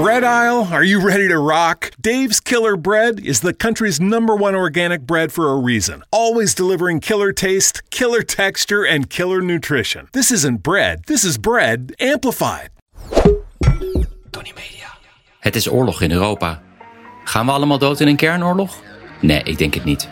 Bread aisle, are you ready to rock? Dave's Killer Bread is the country's number one organic bread for a reason. Always delivering killer taste, killer texture, and killer nutrition. This isn't bread, this is bread amplified. Tony Media. Het is oorlog in Europa. Gaan we allemaal dood in een kernoorlog? Nee, ik denk het niet.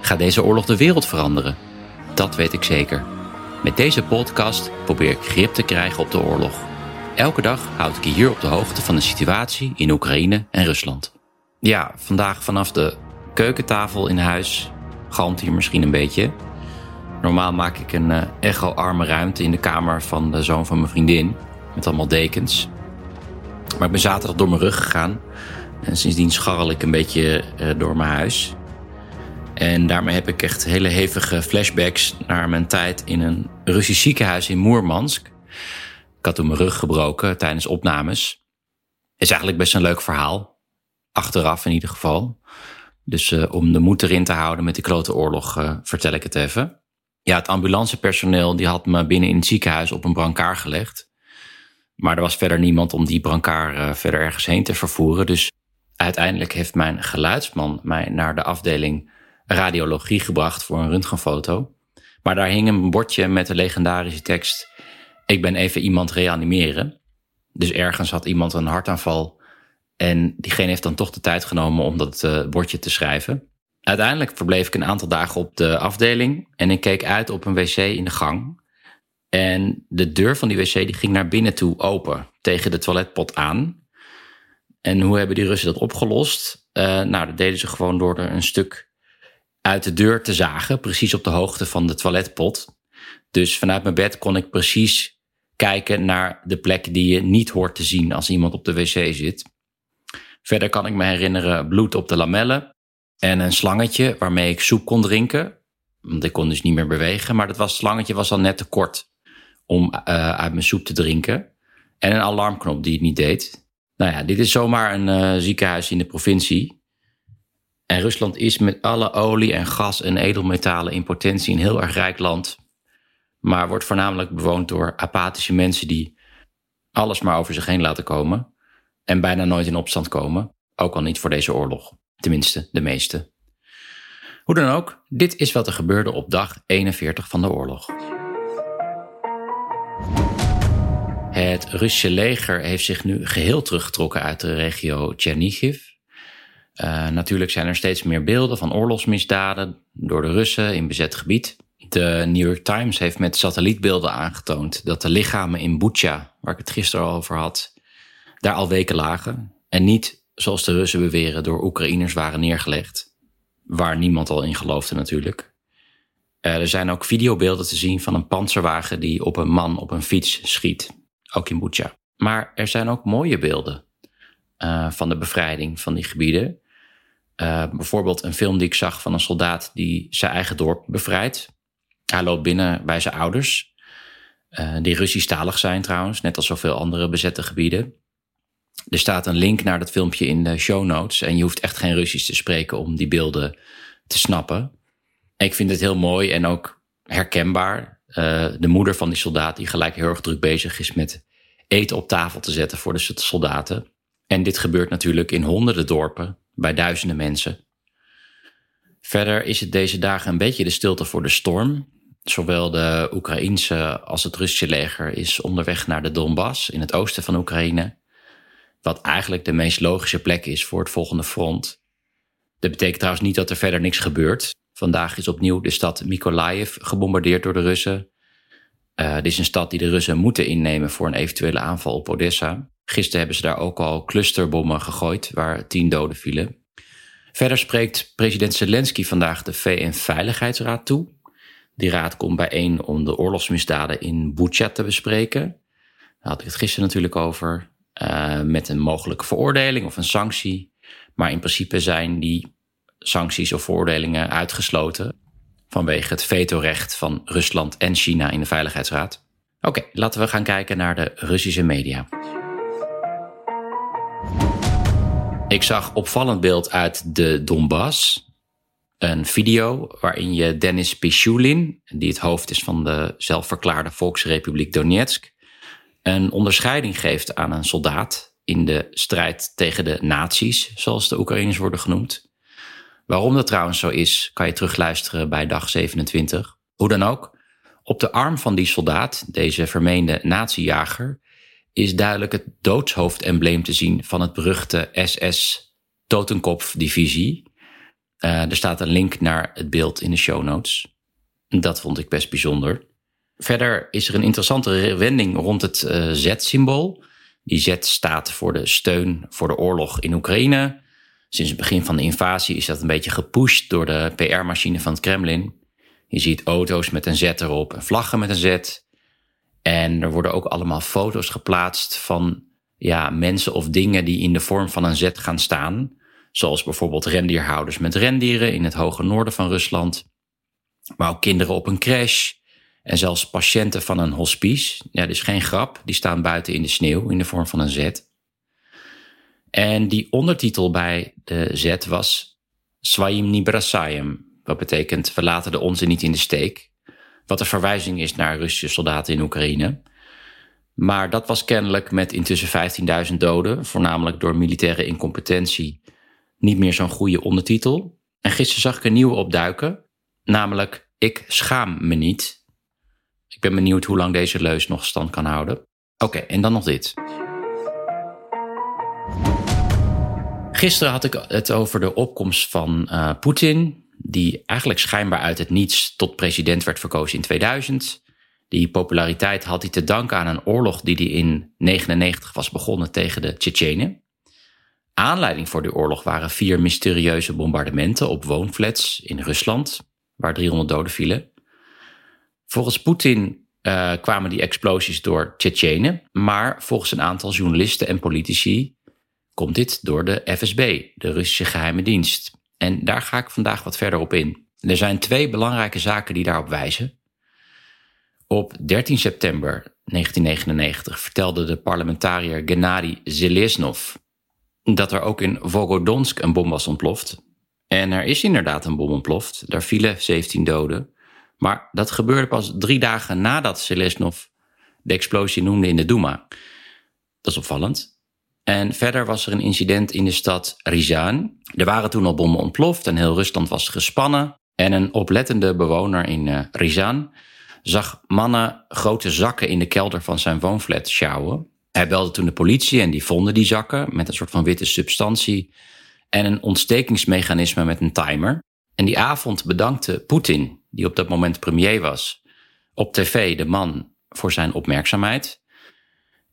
Gaat deze oorlog de wereld veranderen? Dat weet ik zeker. Met deze podcast probeer ik grip te krijgen op de oorlog. Elke dag houd ik je hier op de hoogte van de situatie in Oekraïne en Rusland. Ja, vandaag vanaf de keukentafel in huis. Galmt hier misschien een beetje. Normaal maak ik een uh, echo-arme ruimte in de kamer van de zoon van mijn vriendin. Met allemaal dekens. Maar ik ben zaterdag door mijn rug gegaan. En sindsdien scharrel ik een beetje uh, door mijn huis. En daarmee heb ik echt hele hevige flashbacks naar mijn tijd in een Russisch ziekenhuis in Moermansk. Ik had toen mijn rug gebroken tijdens opnames. Is eigenlijk best een leuk verhaal. Achteraf in ieder geval. Dus uh, om de moed erin te houden met die klote oorlog uh, vertel ik het even. Ja, het ambulancepersoneel die had me binnen in het ziekenhuis op een brancard gelegd. Maar er was verder niemand om die brancard uh, verder ergens heen te vervoeren. Dus uiteindelijk heeft mijn geluidsman mij naar de afdeling radiologie gebracht voor een röntgenfoto. Maar daar hing een bordje met de legendarische tekst: Ik ben even iemand reanimeren. Dus ergens had iemand een hartaanval. En diegene heeft dan toch de tijd genomen om dat uh, bordje te schrijven. Uiteindelijk verbleef ik een aantal dagen op de afdeling. En ik keek uit op een wc in de gang. En de deur van die wc die ging naar binnen toe open, tegen de toiletpot aan. En hoe hebben die Russen dat opgelost? Uh, nou, dat deden ze gewoon door er een stuk uit de deur te zagen, precies op de hoogte van de toiletpot. Dus vanuit mijn bed kon ik precies kijken naar de plek die je niet hoort te zien als iemand op de wc zit. Verder kan ik me herinneren bloed op de lamellen en een slangetje waarmee ik soep kon drinken. Want ik kon dus niet meer bewegen, maar dat was, slangetje was al net te kort om uh, uit mijn soep te drinken. En een alarmknop die het niet deed. Nou ja, dit is zomaar een uh, ziekenhuis in de provincie. En Rusland is met alle olie en gas en edelmetalen in potentie een heel erg rijk land. Maar wordt voornamelijk bewoond door apathische mensen die alles maar over zich heen laten komen. En bijna nooit in opstand komen. Ook al niet voor deze oorlog. Tenminste, de meeste. Hoe dan ook, dit is wat er gebeurde op dag 41 van de oorlog. Het Russische leger heeft zich nu geheel teruggetrokken uit de regio Chernihiv. Uh, natuurlijk zijn er steeds meer beelden van oorlogsmisdaden door de Russen in bezet gebied. De New York Times heeft met satellietbeelden aangetoond dat de lichamen in Bucha, waar ik het gisteren al over had, daar al weken lagen. En niet, zoals de Russen beweren, door Oekraïners waren neergelegd. Waar niemand al in geloofde natuurlijk. Uh, er zijn ook videobeelden te zien van een panzerwagen die op een man op een fiets schiet. Ook in Bucha. Maar er zijn ook mooie beelden uh, van de bevrijding van die gebieden. Uh, bijvoorbeeld een film die ik zag van een soldaat die zijn eigen dorp bevrijdt. Hij loopt binnen bij zijn ouders, uh, die Russisch-talig zijn trouwens, net als zoveel andere bezette gebieden. Er staat een link naar dat filmpje in de show notes en je hoeft echt geen Russisch te spreken om die beelden te snappen. Ik vind het heel mooi en ook herkenbaar. Uh, de moeder van die soldaat die gelijk heel erg druk bezig is met eten op tafel te zetten voor de soldaten. En dit gebeurt natuurlijk in honderden dorpen bij duizenden mensen. Verder is het deze dagen een beetje de stilte voor de storm. Zowel de Oekraïense als het Russische leger is onderweg naar de Donbass in het oosten van Oekraïne. Wat eigenlijk de meest logische plek is voor het volgende front. Dat betekent trouwens niet dat er verder niks gebeurt. Vandaag is opnieuw de stad Mykolaiv gebombardeerd door de Russen. Uh, dit is een stad die de Russen moeten innemen voor een eventuele aanval op Odessa. Gisteren hebben ze daar ook al clusterbommen gegooid, waar tien doden vielen. Verder spreekt president Zelensky vandaag de VN-veiligheidsraad toe. Die raad komt bijeen om de oorlogsmisdaden in Bucha te bespreken. had ik het gisteren natuurlijk over. Uh, met een mogelijke veroordeling of een sanctie. Maar in principe zijn die sancties of veroordelingen uitgesloten vanwege het vetorecht van Rusland en China in de Veiligheidsraad. Oké, laten we gaan kijken naar de Russische media. Ik zag opvallend beeld uit de Donbass. Een video waarin je Denis Pichulin, die het hoofd is van de zelfverklaarde Volksrepubliek Donetsk, een onderscheiding geeft aan een soldaat in de strijd tegen de nazi's, zoals de Oekraïners worden genoemd. Waarom dat trouwens zo is, kan je terugluisteren bij dag 27. Hoe dan ook, op de arm van die soldaat, deze vermeende nazijager, is duidelijk het doodshoofdembleem te zien van het beruchte SS Totenkopf-divisie. Uh, er staat een link naar het beeld in de show notes. Dat vond ik best bijzonder. Verder is er een interessante wending rond het uh, Z-symbool. Die Z staat voor de steun voor de oorlog in Oekraïne. Sinds het begin van de invasie is dat een beetje gepusht door de PR-machine van het Kremlin. Je ziet auto's met een Z erop en vlaggen met een Z. En er worden ook allemaal foto's geplaatst van ja, mensen of dingen die in de vorm van een Z gaan staan. Zoals bijvoorbeeld rendierhouders met rendieren in het hoge noorden van Rusland. Maar ook kinderen op een crash. En zelfs patiënten van een hospice. Ja, dat is geen grap. Die staan buiten in de sneeuw in de vorm van een Z. En die ondertitel bij de Z was Swayim Nibrasayim. Wat betekent we laten de onze niet in de steek. Wat een verwijzing is naar Russische soldaten in Oekraïne. Maar dat was kennelijk met intussen 15.000 doden, voornamelijk door militaire incompetentie, niet meer zo'n goede ondertitel. En gisteren zag ik een nieuwe opduiken, namelijk Ik schaam me niet. Ik ben benieuwd hoe lang deze leus nog stand kan houden. Oké, en dan nog dit. Gisteren had ik het over de opkomst van uh, Poetin, die eigenlijk schijnbaar uit het niets tot president werd verkozen in 2000. Die populariteit had hij te danken aan een oorlog die hij in 1999 was begonnen tegen de Tsjetsjenen. Aanleiding voor die oorlog waren vier mysterieuze bombardementen op woonflats in Rusland, waar 300 doden vielen. Volgens Poetin uh, kwamen die explosies door Tsjetsjenen, maar volgens een aantal journalisten en politici komt dit door de FSB, de Russische geheime dienst. En daar ga ik vandaag wat verder op in. Er zijn twee belangrijke zaken die daarop wijzen. Op 13 september 1999 vertelde de parlementariër Gennady Zelesnov dat er ook in Volgodonsk een bom was ontploft. En er is inderdaad een bom ontploft. Daar vielen 17 doden. Maar dat gebeurde pas drie dagen nadat Zelesnov de explosie noemde in de Duma. Dat is opvallend. En verder was er een incident in de stad Rizan. Er waren toen al bommen ontploft en heel Rusland was gespannen. En een oplettende bewoner in uh, Rizan zag mannen grote zakken in de kelder van zijn woonflat sjouwen. Hij belde toen de politie en die vonden die zakken met een soort van witte substantie en een ontstekingsmechanisme met een timer. En die avond bedankte Poetin, die op dat moment premier was, op tv de man voor zijn opmerkzaamheid.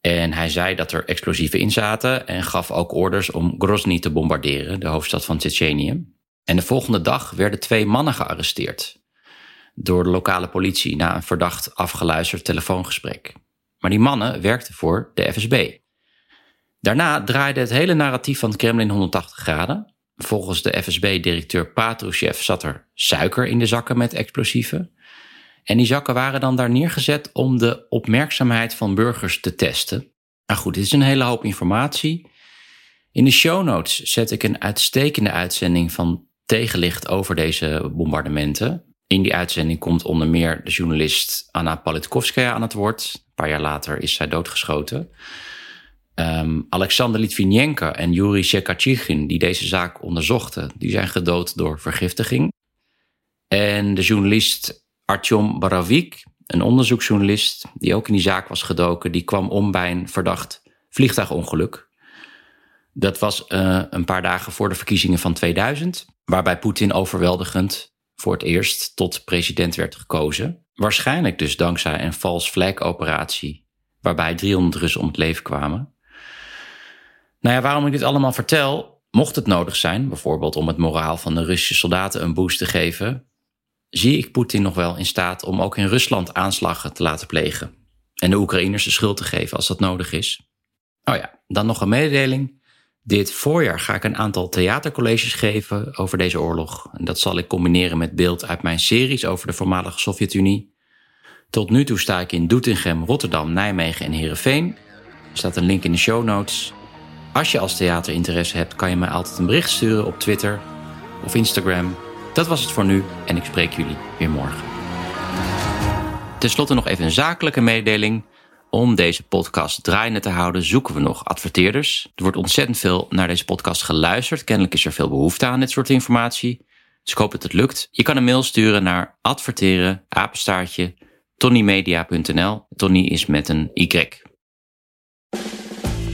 En hij zei dat er explosieven in zaten en gaf ook orders om Grozny te bombarderen, de hoofdstad van Tsjetsjenië. En de volgende dag werden twee mannen gearresteerd door de lokale politie na een verdacht afgeluisterd telefoongesprek. Maar die mannen werkten voor de FSB. Daarna draaide het hele narratief van het Kremlin 180 graden. Volgens de FSB-directeur Patrushev zat er suiker in de zakken met explosieven. En die zakken waren dan daar neergezet om de opmerkzaamheid van burgers te testen. Nou goed, dit is een hele hoop informatie. In de show notes zet ik een uitstekende uitzending van tegenlicht over deze bombardementen. In die uitzending komt onder meer de journalist Anna Politkovskaya aan het woord. Een paar jaar later is zij doodgeschoten. Um, Alexander Litvinenko en Yuri Shekachigin, die deze zaak onderzochten, die zijn gedood door vergiftiging. En de journalist Artyom Baravik, een onderzoeksjournalist die ook in die zaak was gedoken, die kwam om bij een verdacht vliegtuigongeluk. Dat was uh, een paar dagen voor de verkiezingen van 2000, waarbij Poetin overweldigend voor het eerst tot president werd gekozen. Waarschijnlijk dus dankzij een false flag operatie, waarbij 300 Russen om het leven kwamen. Nou ja, waarom ik dit allemaal vertel, mocht het nodig zijn, bijvoorbeeld om het moraal van de Russische soldaten een boost te geven, zie ik Poetin nog wel in staat om ook in Rusland aanslagen te laten plegen. En de Oekraïners de schuld te geven als dat nodig is. Oh ja, dan nog een mededeling. Dit voorjaar ga ik een aantal theatercolleges geven over deze oorlog. En dat zal ik combineren met beeld uit mijn series over de voormalige Sovjet-Unie. Tot nu toe sta ik in Doetinchem, Rotterdam, Nijmegen en Heerenveen. Er staat een link in de show notes. Als je als theater interesse hebt, kan je mij altijd een bericht sturen op Twitter of Instagram. Dat was het voor nu en ik spreek jullie weer morgen. Ten slotte nog even een zakelijke mededeling. Om deze podcast draaiende te houden, zoeken we nog adverteerders. Er wordt ontzettend veel naar deze podcast geluisterd. Kennelijk is er veel behoefte aan dit soort informatie. Dus ik hoop dat het lukt. Je kan een mail sturen naar adverteren, apenstaartje, tonnymedia.nl. Tony is met een Y.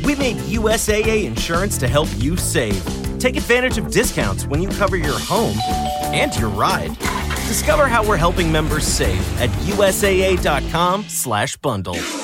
We made USAA insurance to help you save. Take advantage of discounts when you cover your home and your ride. Discover how we're helping members save at usaa.com/bundle.